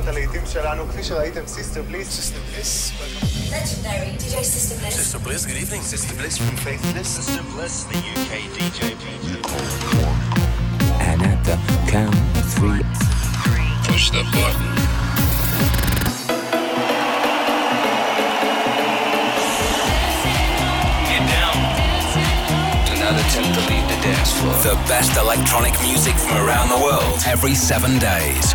אחת הלעיתים שלנו, כפי שראיתם, סיסטר בליס. סיסטר בליס. Legendary DJ Sister Bliss. Sister Bliss, good evening. Sister Bliss from Faithless. Sister Bliss, the UK DJ. And at the count of three, Push the button. Get down. do not attempt to leave the dance floor. The best electronic music from around the world every seven days.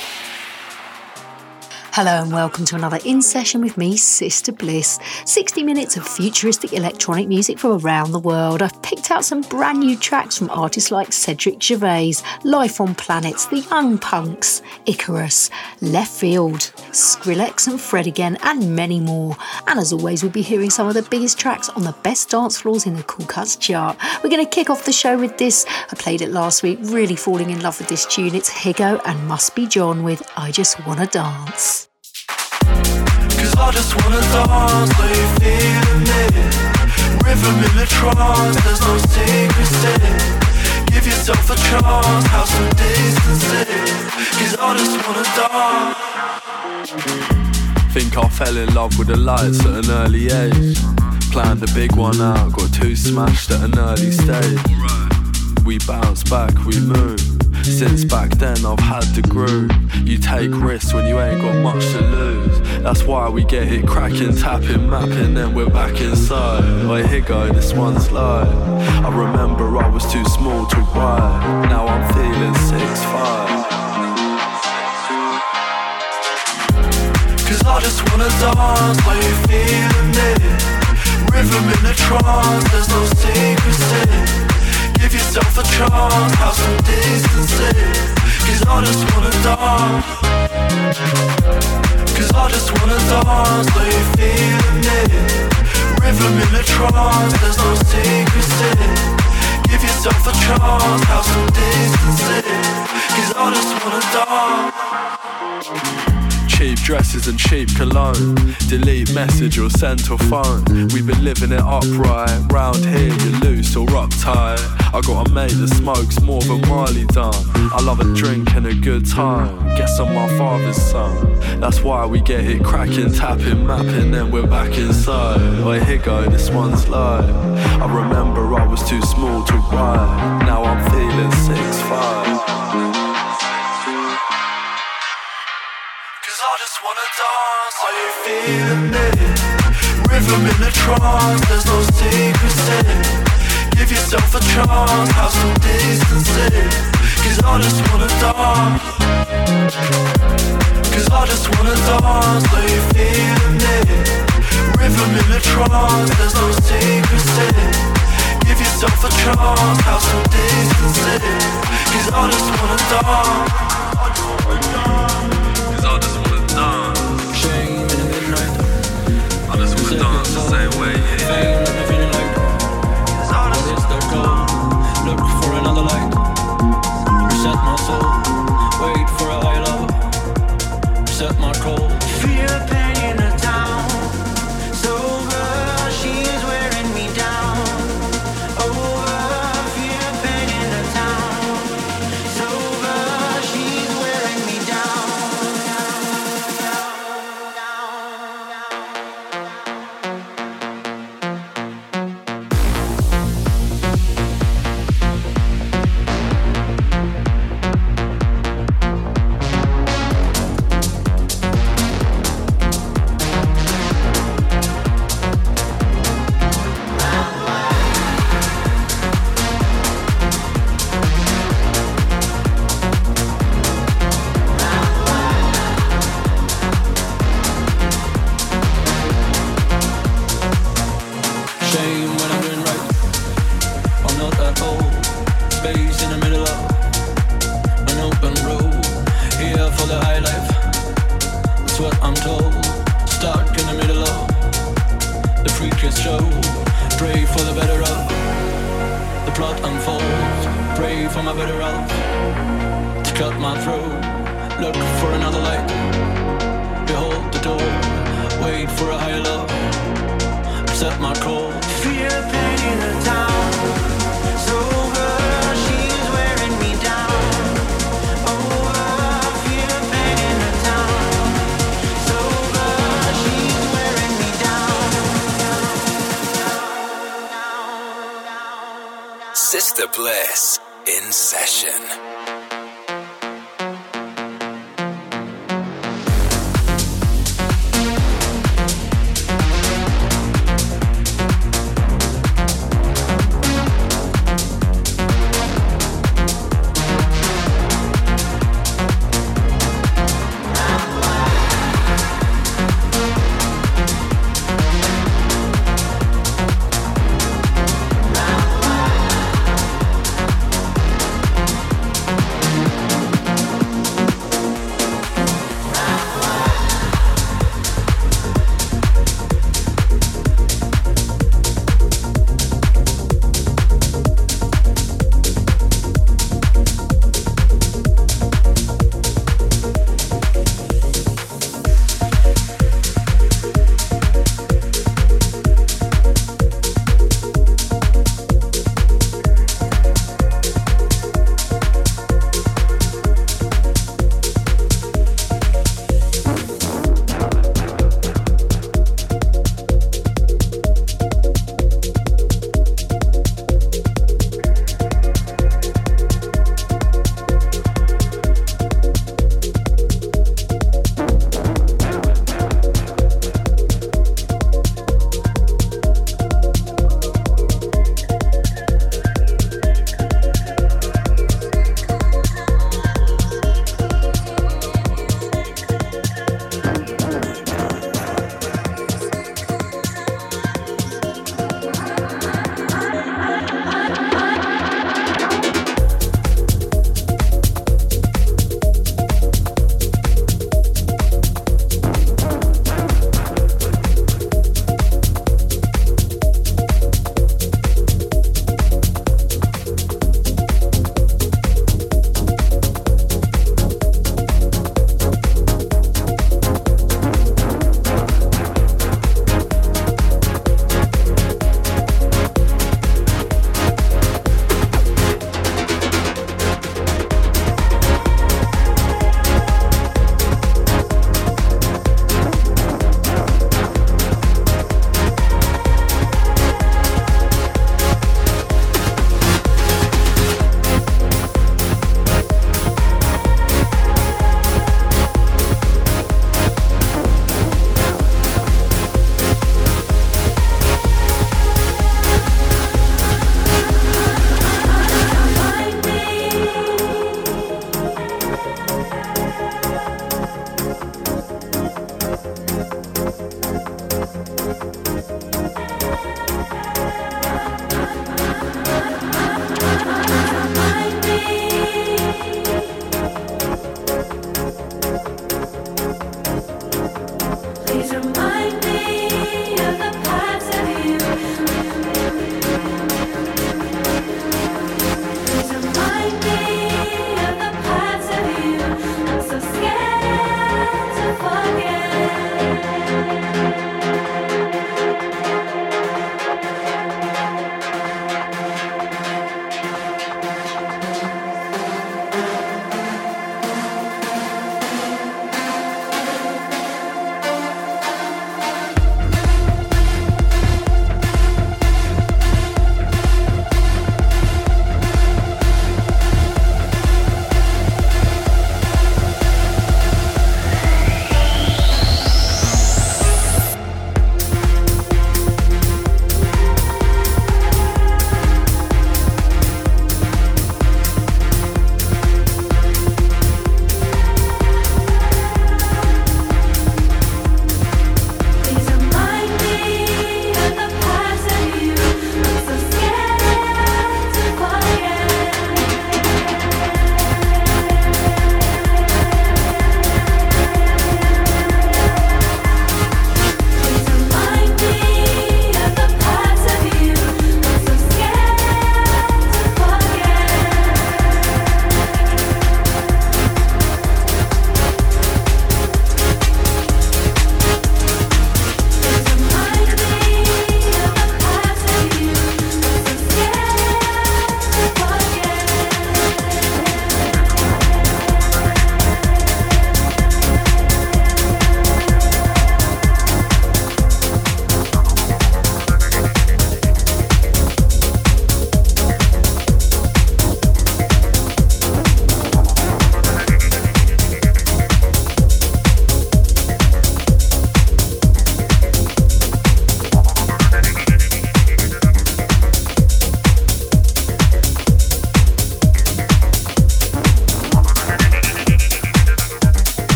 Hello and welcome to another In Session with me, Sister Bliss. 60 minutes of futuristic electronic music from around the world. I've picked out some brand new tracks from artists like Cedric Gervais, Life on Planets, The Young Punks, Icarus, Leftfield, Skrillex and Fred again, and many more. And as always, we'll be hearing some of the biggest tracks on the best dance floors in the Cool Cuts chart. We're going to kick off the show with this. I played it last week, really falling in love with this tune. It's Higo and Must Be John with I Just Wanna Dance. Cause I just wanna dance, are you feeling it? Rhythm in the trance, there's no secrets in it Give yourself a chance, have some distance Cause I just wanna dance Think I fell in love with the lights at an early age. Planned a big one out, got too smashed at an early stage. We bounce back, we move. Since back then, I've had the groove. You take risks when you ain't got much to lose. That's why we get it cracking, tapping, mapping, then we're back inside. Oh, here go, this one's live. I remember I was too small to ride. Now I'm feeling six five. Cause I just wanna dance, are you feeling it? Rhythm in the trance, there's no secrets in it Give yourself a chance, have some distance Cause I just wanna dance Cause I just wanna dance, are you feeling it? Rhythm in the trance, there's no secrets in Give yourself a chance, have some distance Cause I just wanna dance Cheap dresses and cheap cologne. Delete message or send to phone. We've been living it upright. Round here, you're loose or uptight. I got a mate that smokes more than Marley done. I love a drink and a good time. Guess I'm my father's son. That's why we get it cracking, tapping, mapping, then we're back inside. Oh, here go, this one's live. I remember I was too small to ride. Now I'm feeling six five. Dance. Are you feeling it? Rhythm in the trance, there's no secrets in. Give yourself a chance, have some distance. Cause I just wanna dance. Cause I just wanna dance. Are you feeling it? Rhythm in the trance, there's no secrets in. Give yourself a chance, have some distance in. Cause I just wanna dance.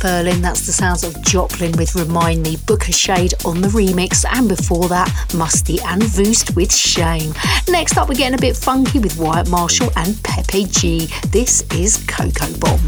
Berlin. That's the sounds of Joplin with Remind Me, Booka Shade on the remix, and before that, Musty and Voost with Shame. Next up, we're getting a bit funky with Wyatt Marshall and Pepe G. This is Coco Bomb.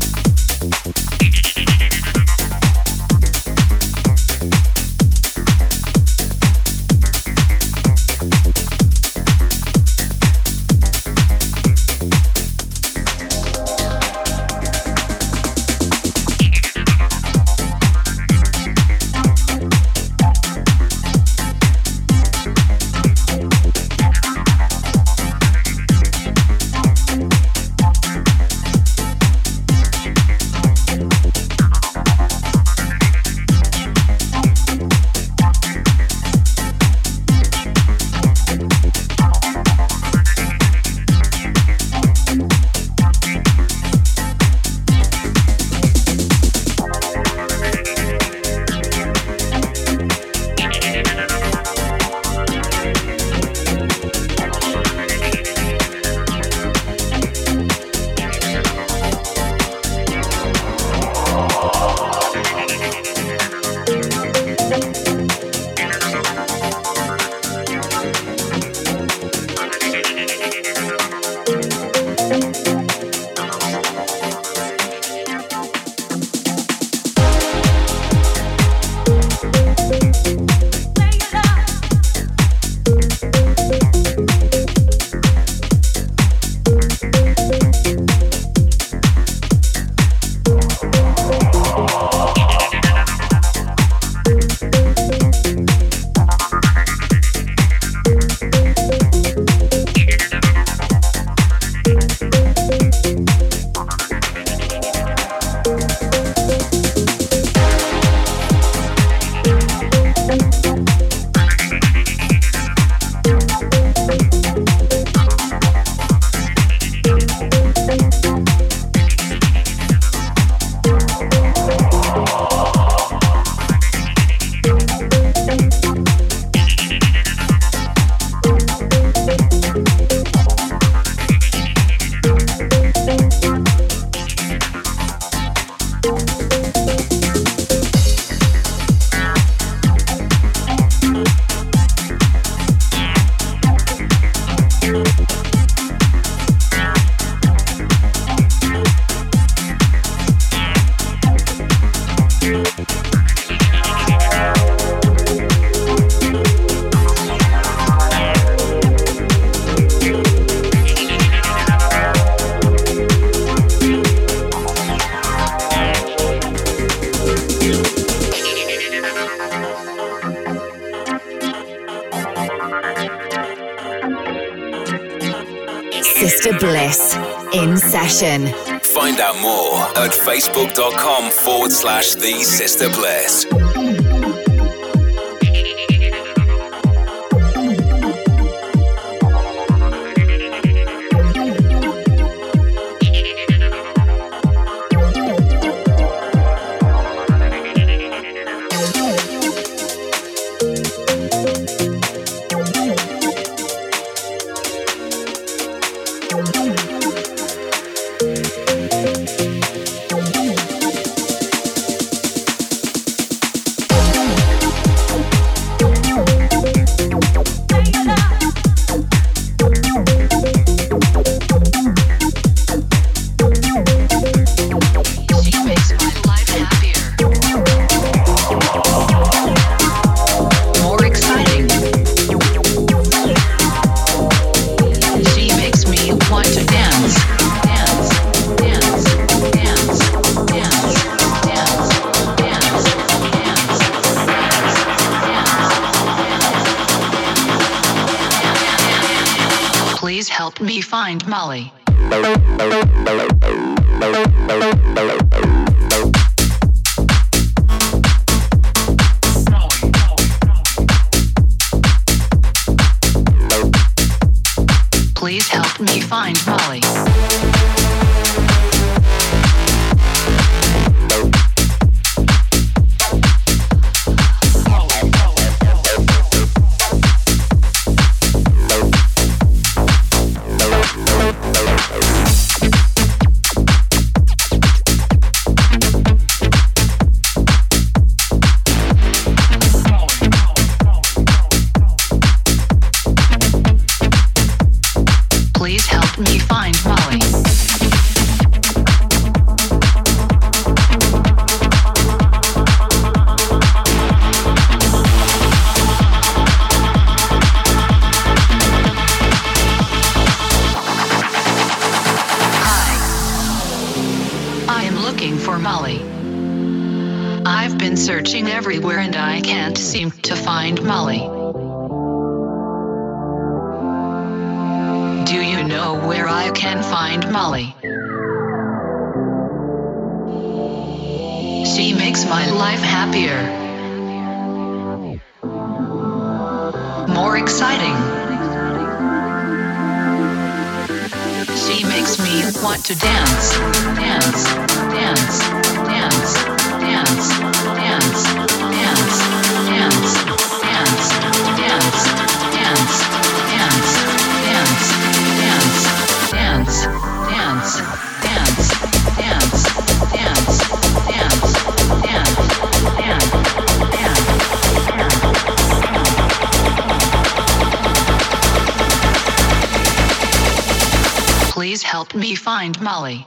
Want to dance, dance, dance, dance, dance, dance, find Molly.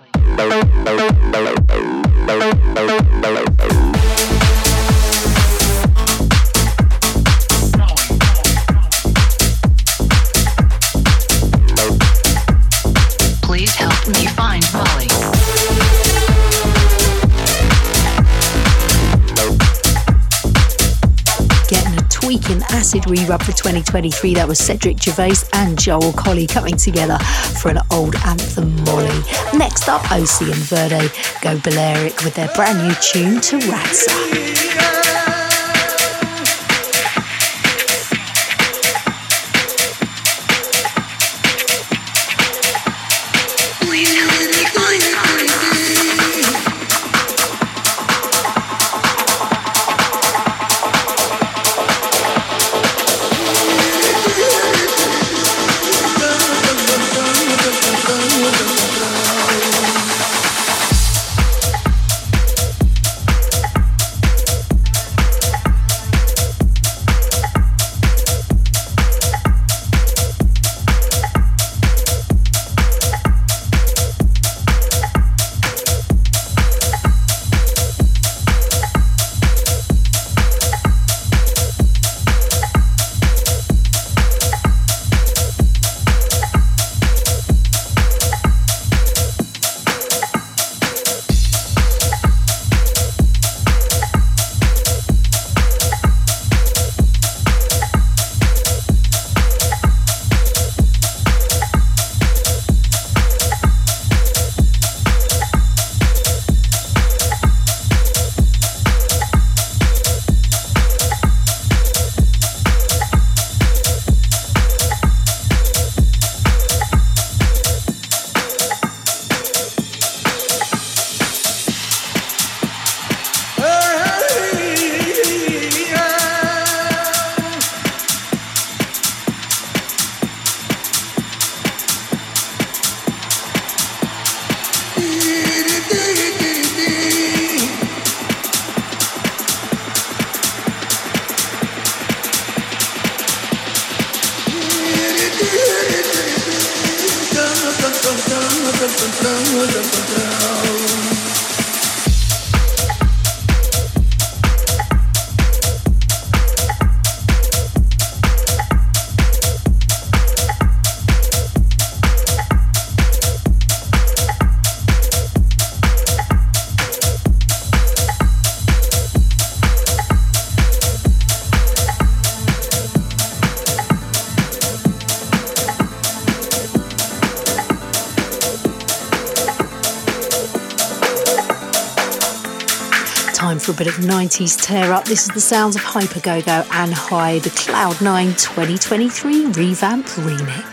Acid re-rub for 2023. That was Cedric Gervais and Joel Corry coming together for an old anthem, Molly. Next up, OC and Verde go Balearic with their brand new tune to 90s tear up. This is the sounds of Hypergogo and High, the Cloud9 2023 revamp remix.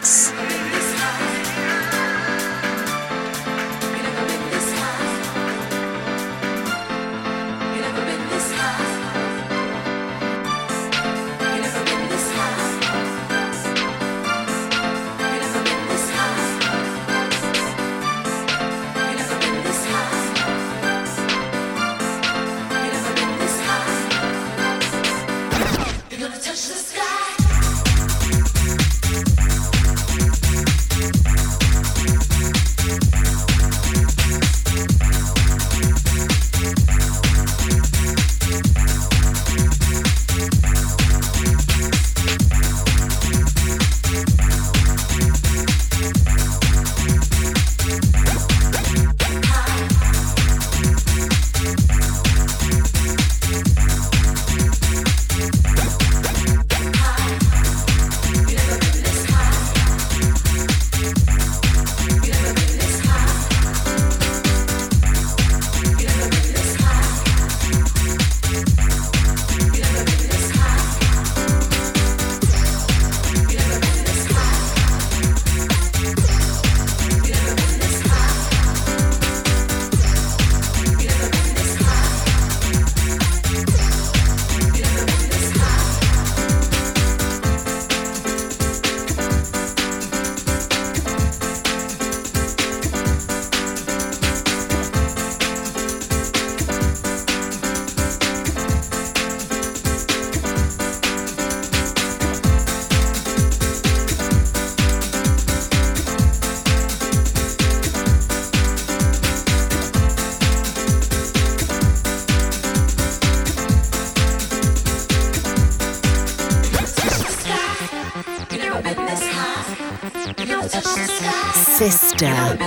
Sister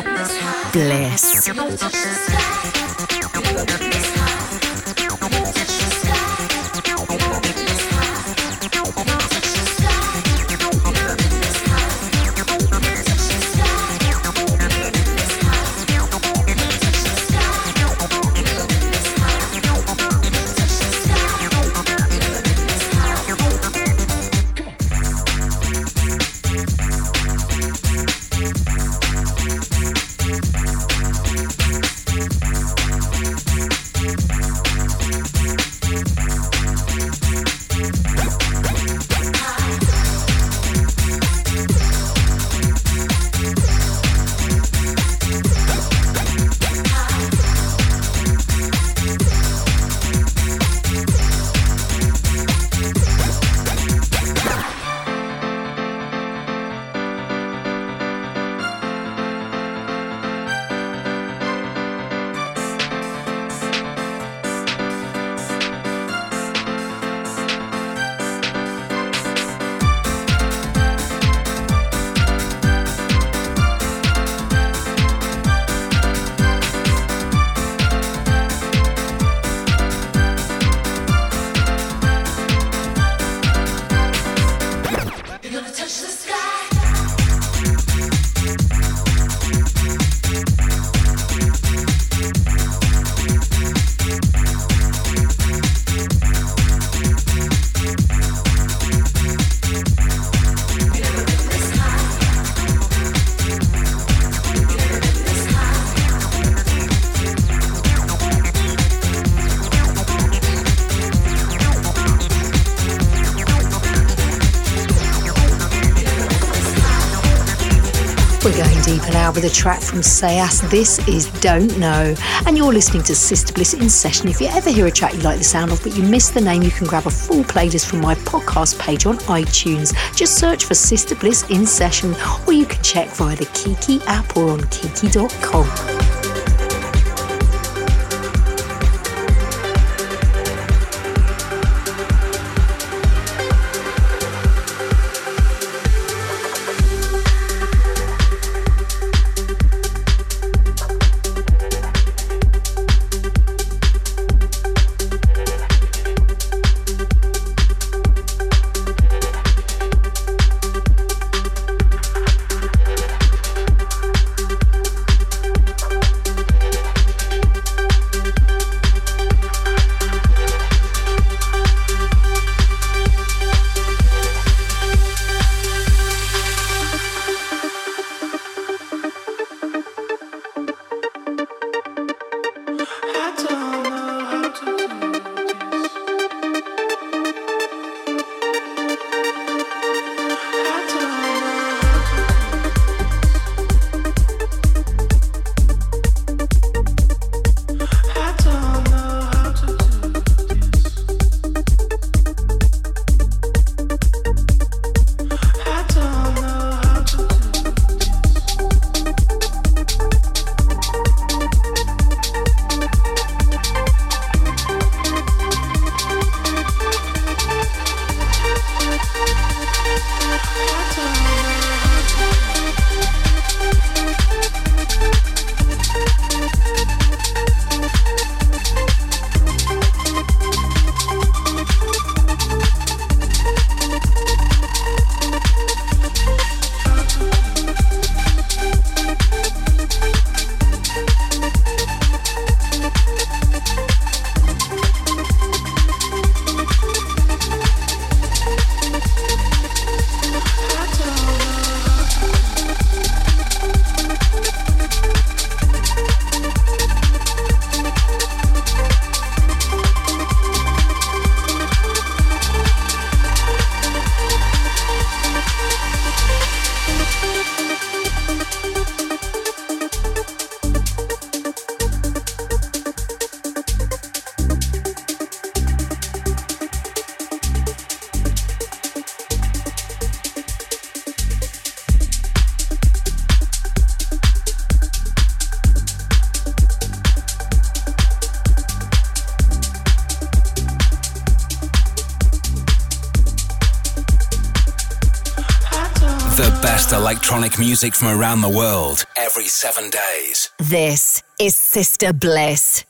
Bliss. With a track from Sayas. This is Don't Know. And you're listening to Sister Bliss in session. If you ever hear a track you like the sound of but you miss the name, you can grab a full playlist from my podcast page on iTunes. Just search for Sister Bliss in session or you can check via the Kiki app or on kiki.com. electronic music from around the world every seven days. This is Sister Bliss.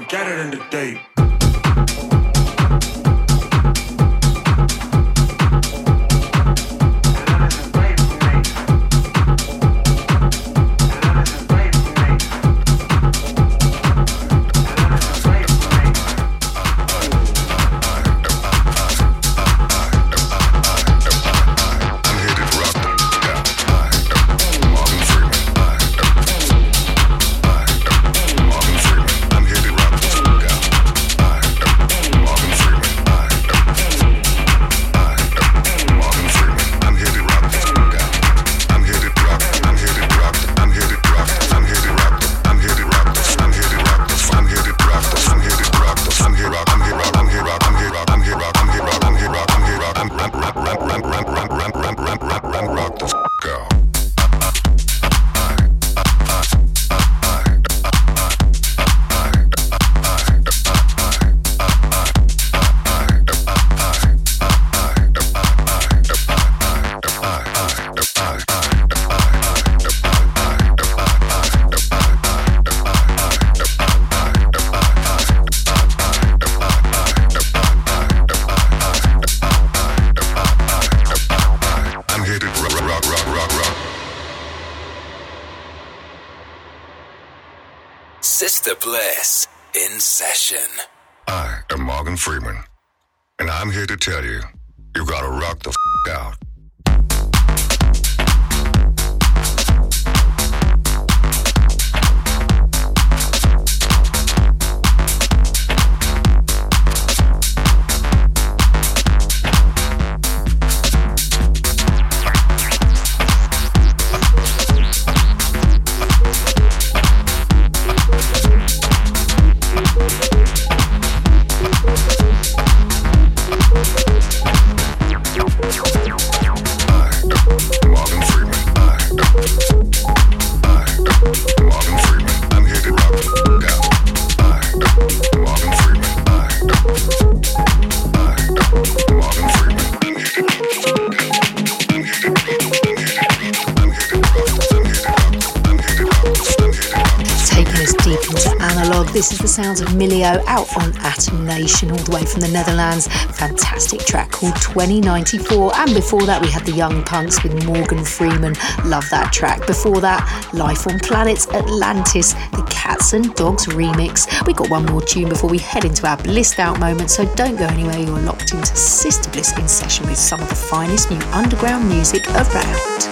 Get it in the day. Sounds of Milio out on Atom Nation, all the way from the Netherlands. Fantastic track called 2094. And before that, we had the Young Punks with Morgan Freeman. Love that track. Before that, Life on Planets Atlantis, the Cats and Dogs remix. We got one more tune before we head into our blissed out moment, so don't go anywhere. You're locked into Sister Bliss in session with some of the finest new underground music around.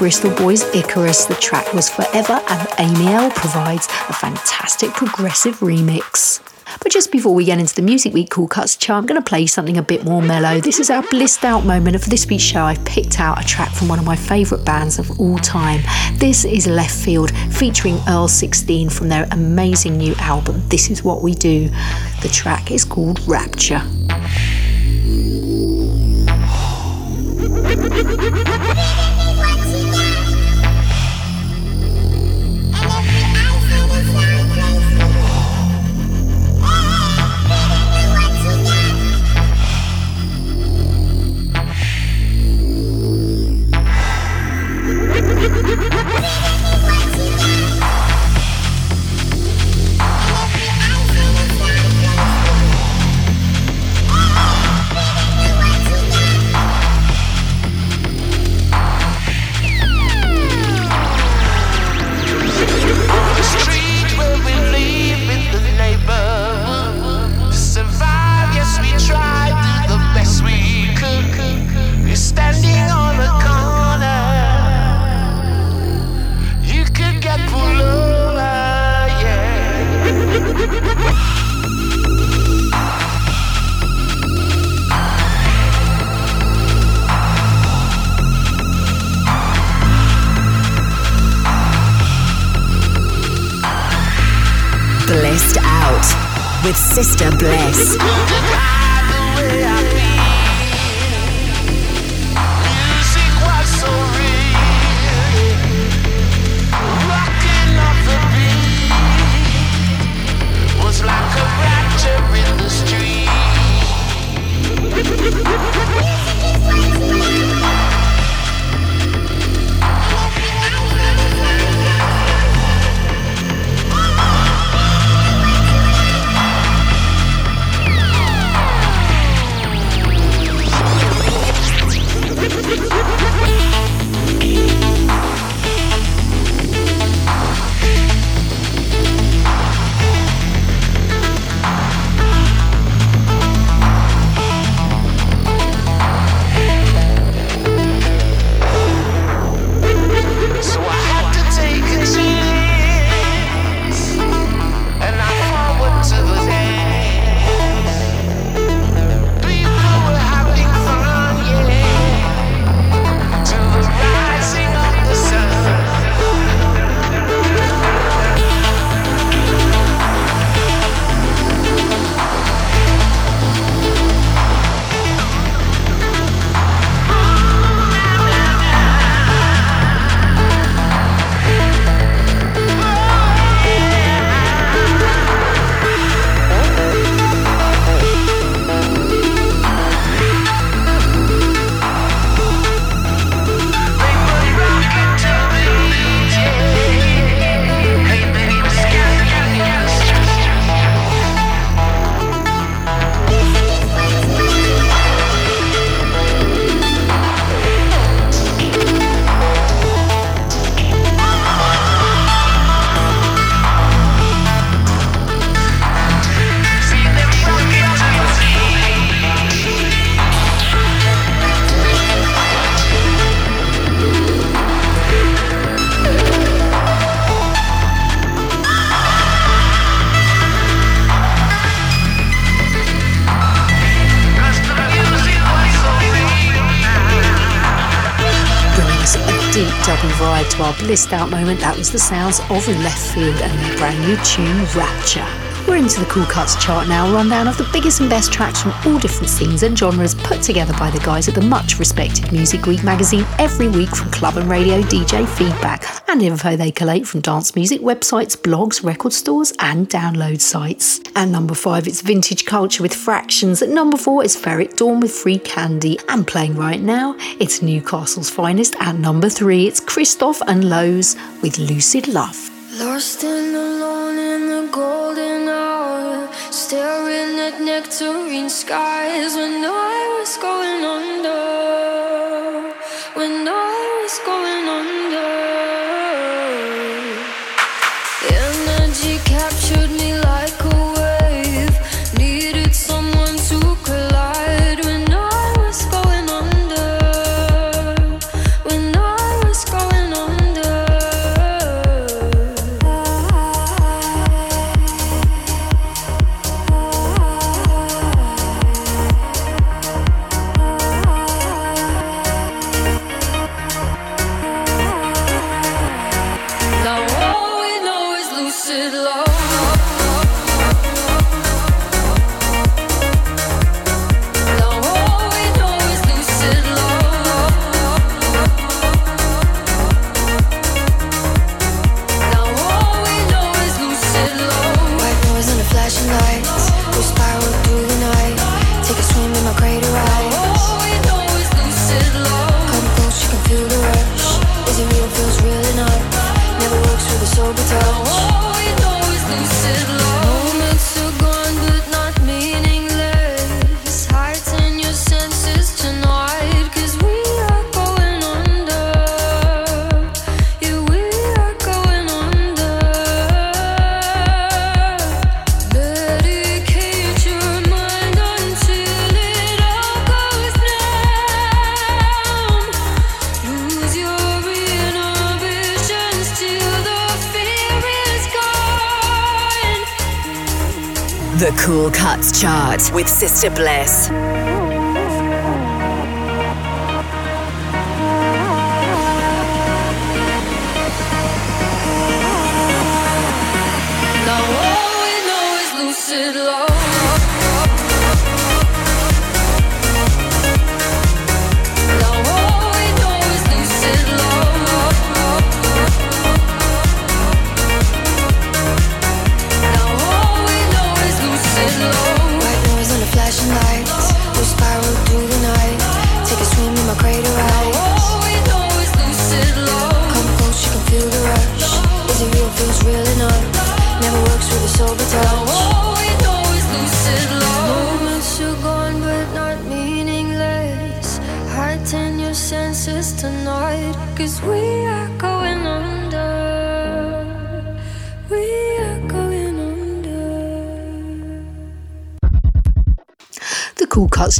Bristol Boys Icarus. The track was Forever, and Amy L provides a fantastic progressive remix. But just before we get into the Music Week Cool Cuts chart, I'm going to play something a bit more mellow. This is our blissed out moment, and for this week's show, I've picked out a track from one of my favourite bands of all time. This is Leftfield, featuring Earl 16 from their amazing new album, This Is What We Do. The track is called Rapture. Sister Bliss. Blissed out moment, that was the sounds of Leftfield and their brand new tune, Rapture. We're into the Cool Cuts chart now, rundown of the biggest and best tracks from all different scenes and genres put together by the guys at the much respected Music Week magazine every week from club and radio DJ feedback and info they collate from dance music websites, blogs, record stores, and download sites. At number five, it's Vintage Culture with Fractions. At number four, it's Ferreck Dawn with Free Candy. And playing right now, it's Newcastle's finest. At number three, it's Christoph and Lowe's with Lucid Love. Lost and alone in the golden hour, staring at nectarine skies when I with Sister Bliss.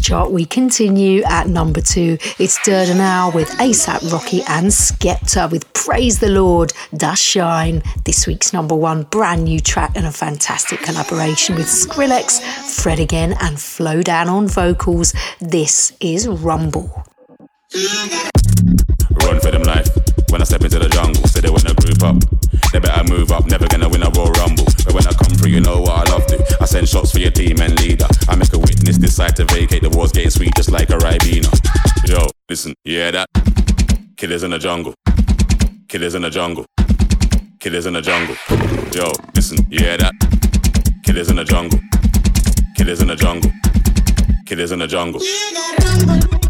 Chart, we continue at number two. It's Durdenau with ASAP Rocky and Skepta with Praise the Lord, Da Shine. This week's number one brand new track and a fantastic collaboration with Skrillex, Fred again, and Flowdan on vocals. This is Rumble. Run for them life. When I step into the jungle, say they wanna group up. They better move up, never gonna win a Royal Rumble. But when I come through, you know what I. I send shots for your team and leader. I make a witness decide to vacate. The war's getting sweet just like a Ribena. Yo, listen, yeah that? Killers in the jungle. Killers in the jungle. Killers in the jungle. Yo, listen, yeah that? Killers in the jungle. Killers in the jungle. Killers in the jungle.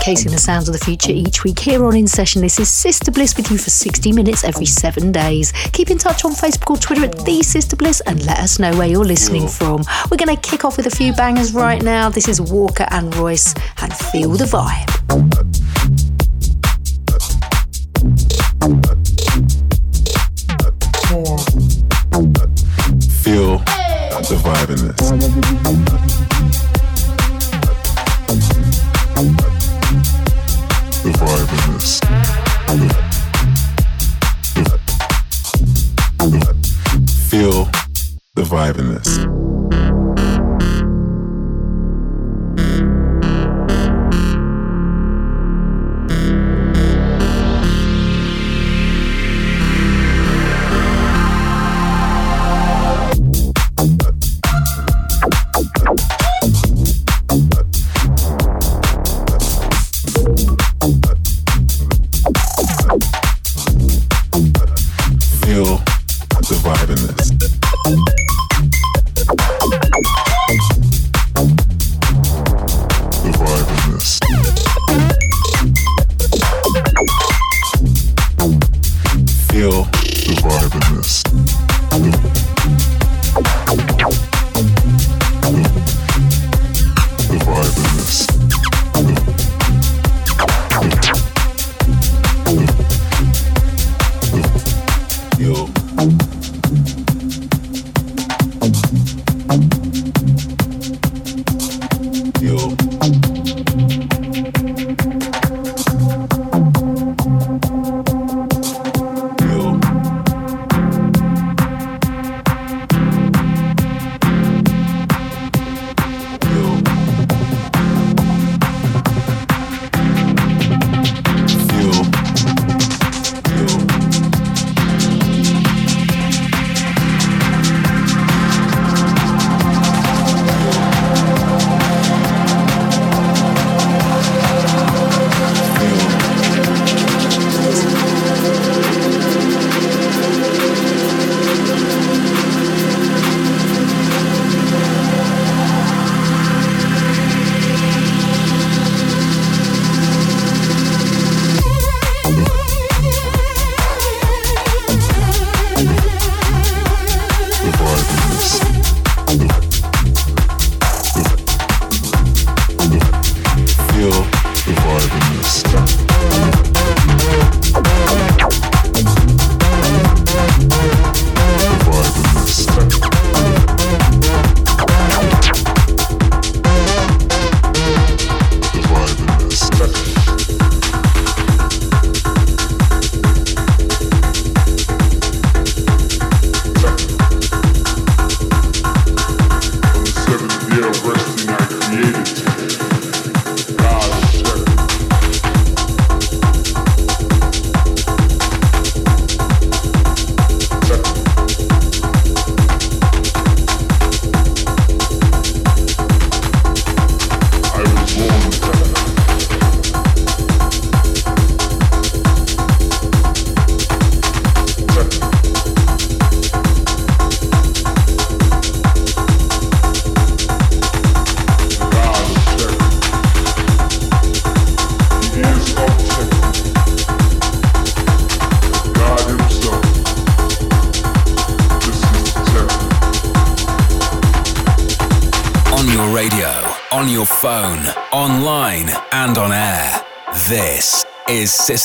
Showcasing the sounds of the future each week here on In Session. This is Sister Bliss with you for 60 minutes every seven days. Keep in touch on Facebook or Twitter at The Sister Bliss and let us know where you're listening from. We're going to kick off with a few bangers right now. This is Walker and Royce and Feel the Vibe. Feel the vibe in this. Feel the vibe in this.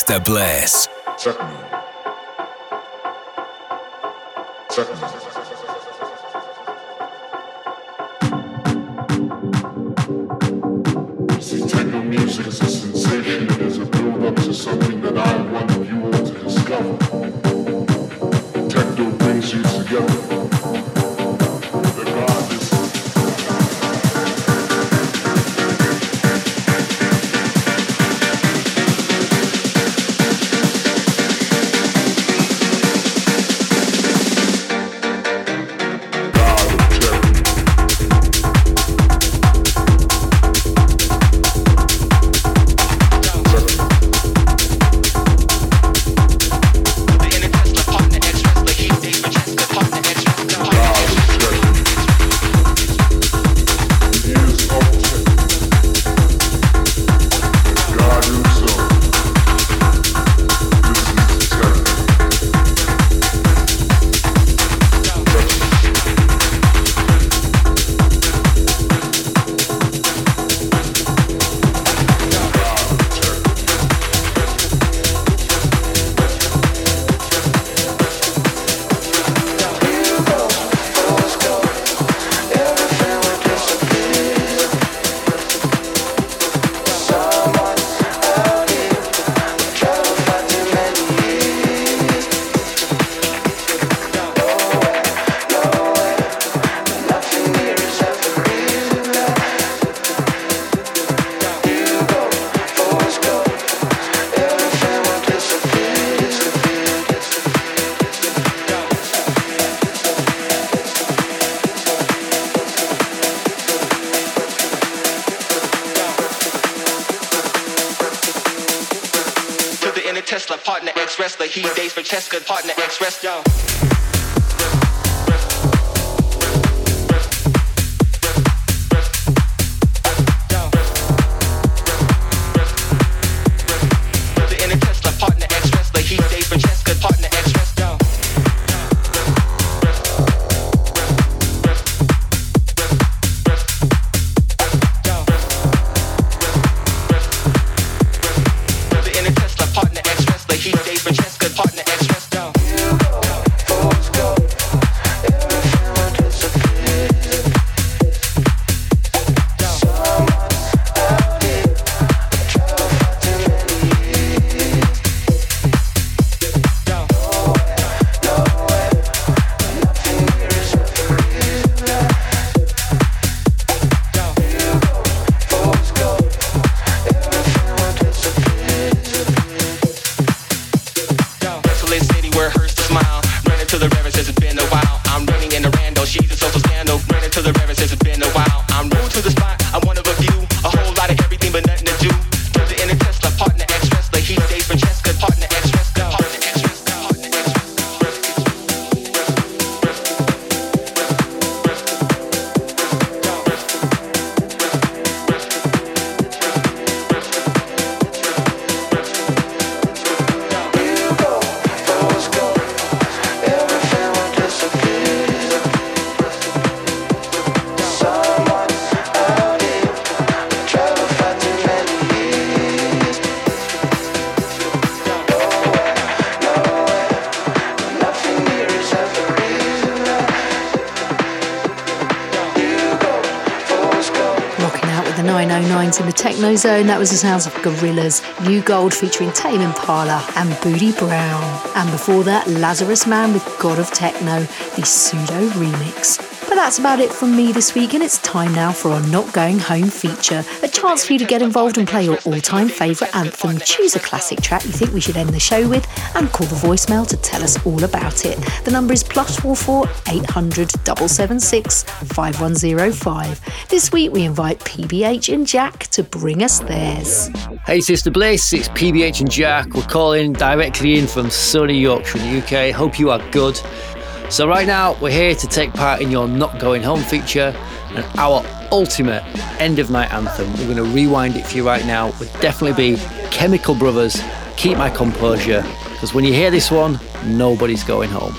Is Sister Bliss. Techno. Techno. See, techno music is a sensation. It is a build-up to something that I want you all to discover. Techno brings you together. Techno Zone, that was the sounds of Gorillaz, New Gold featuring Tame Impala and Bootie Brown. And before that, Lazarus Man with God of Techno, the pseudo remix. That's about it from me this week, and it's time now for our Not Going Home feature. A chance for you to get involved and play your all time favourite anthem. Choose a classic track you think we should end the show with, and call the voicemail to tell us all about it. The number is plus four four eight hundred double seven six five one zero five. This week we invite PBH and Jack to bring us theirs. Hey, Sister Bliss, it's PBH and Jack. We're calling directly in from sunny Yorkshire, UK. Hope you are good. So, right now, we're here to take part in your Not Going Home feature and our ultimate end of night anthem. We're going to rewind it for you right now. Would definitely be Chemical Brothers, Keep My Composure, because when you hear this one, nobody's going home.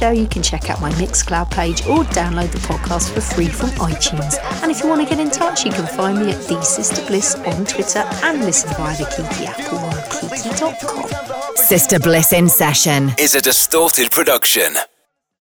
Show, you can check out my Mixcloud page or download the podcast for free from iTunes. And if you want to get in touch, you can find me at The Sister Bliss on Twitter and listen via the Kiki app or kiki.com. Sister Bliss in Session is a distorted production.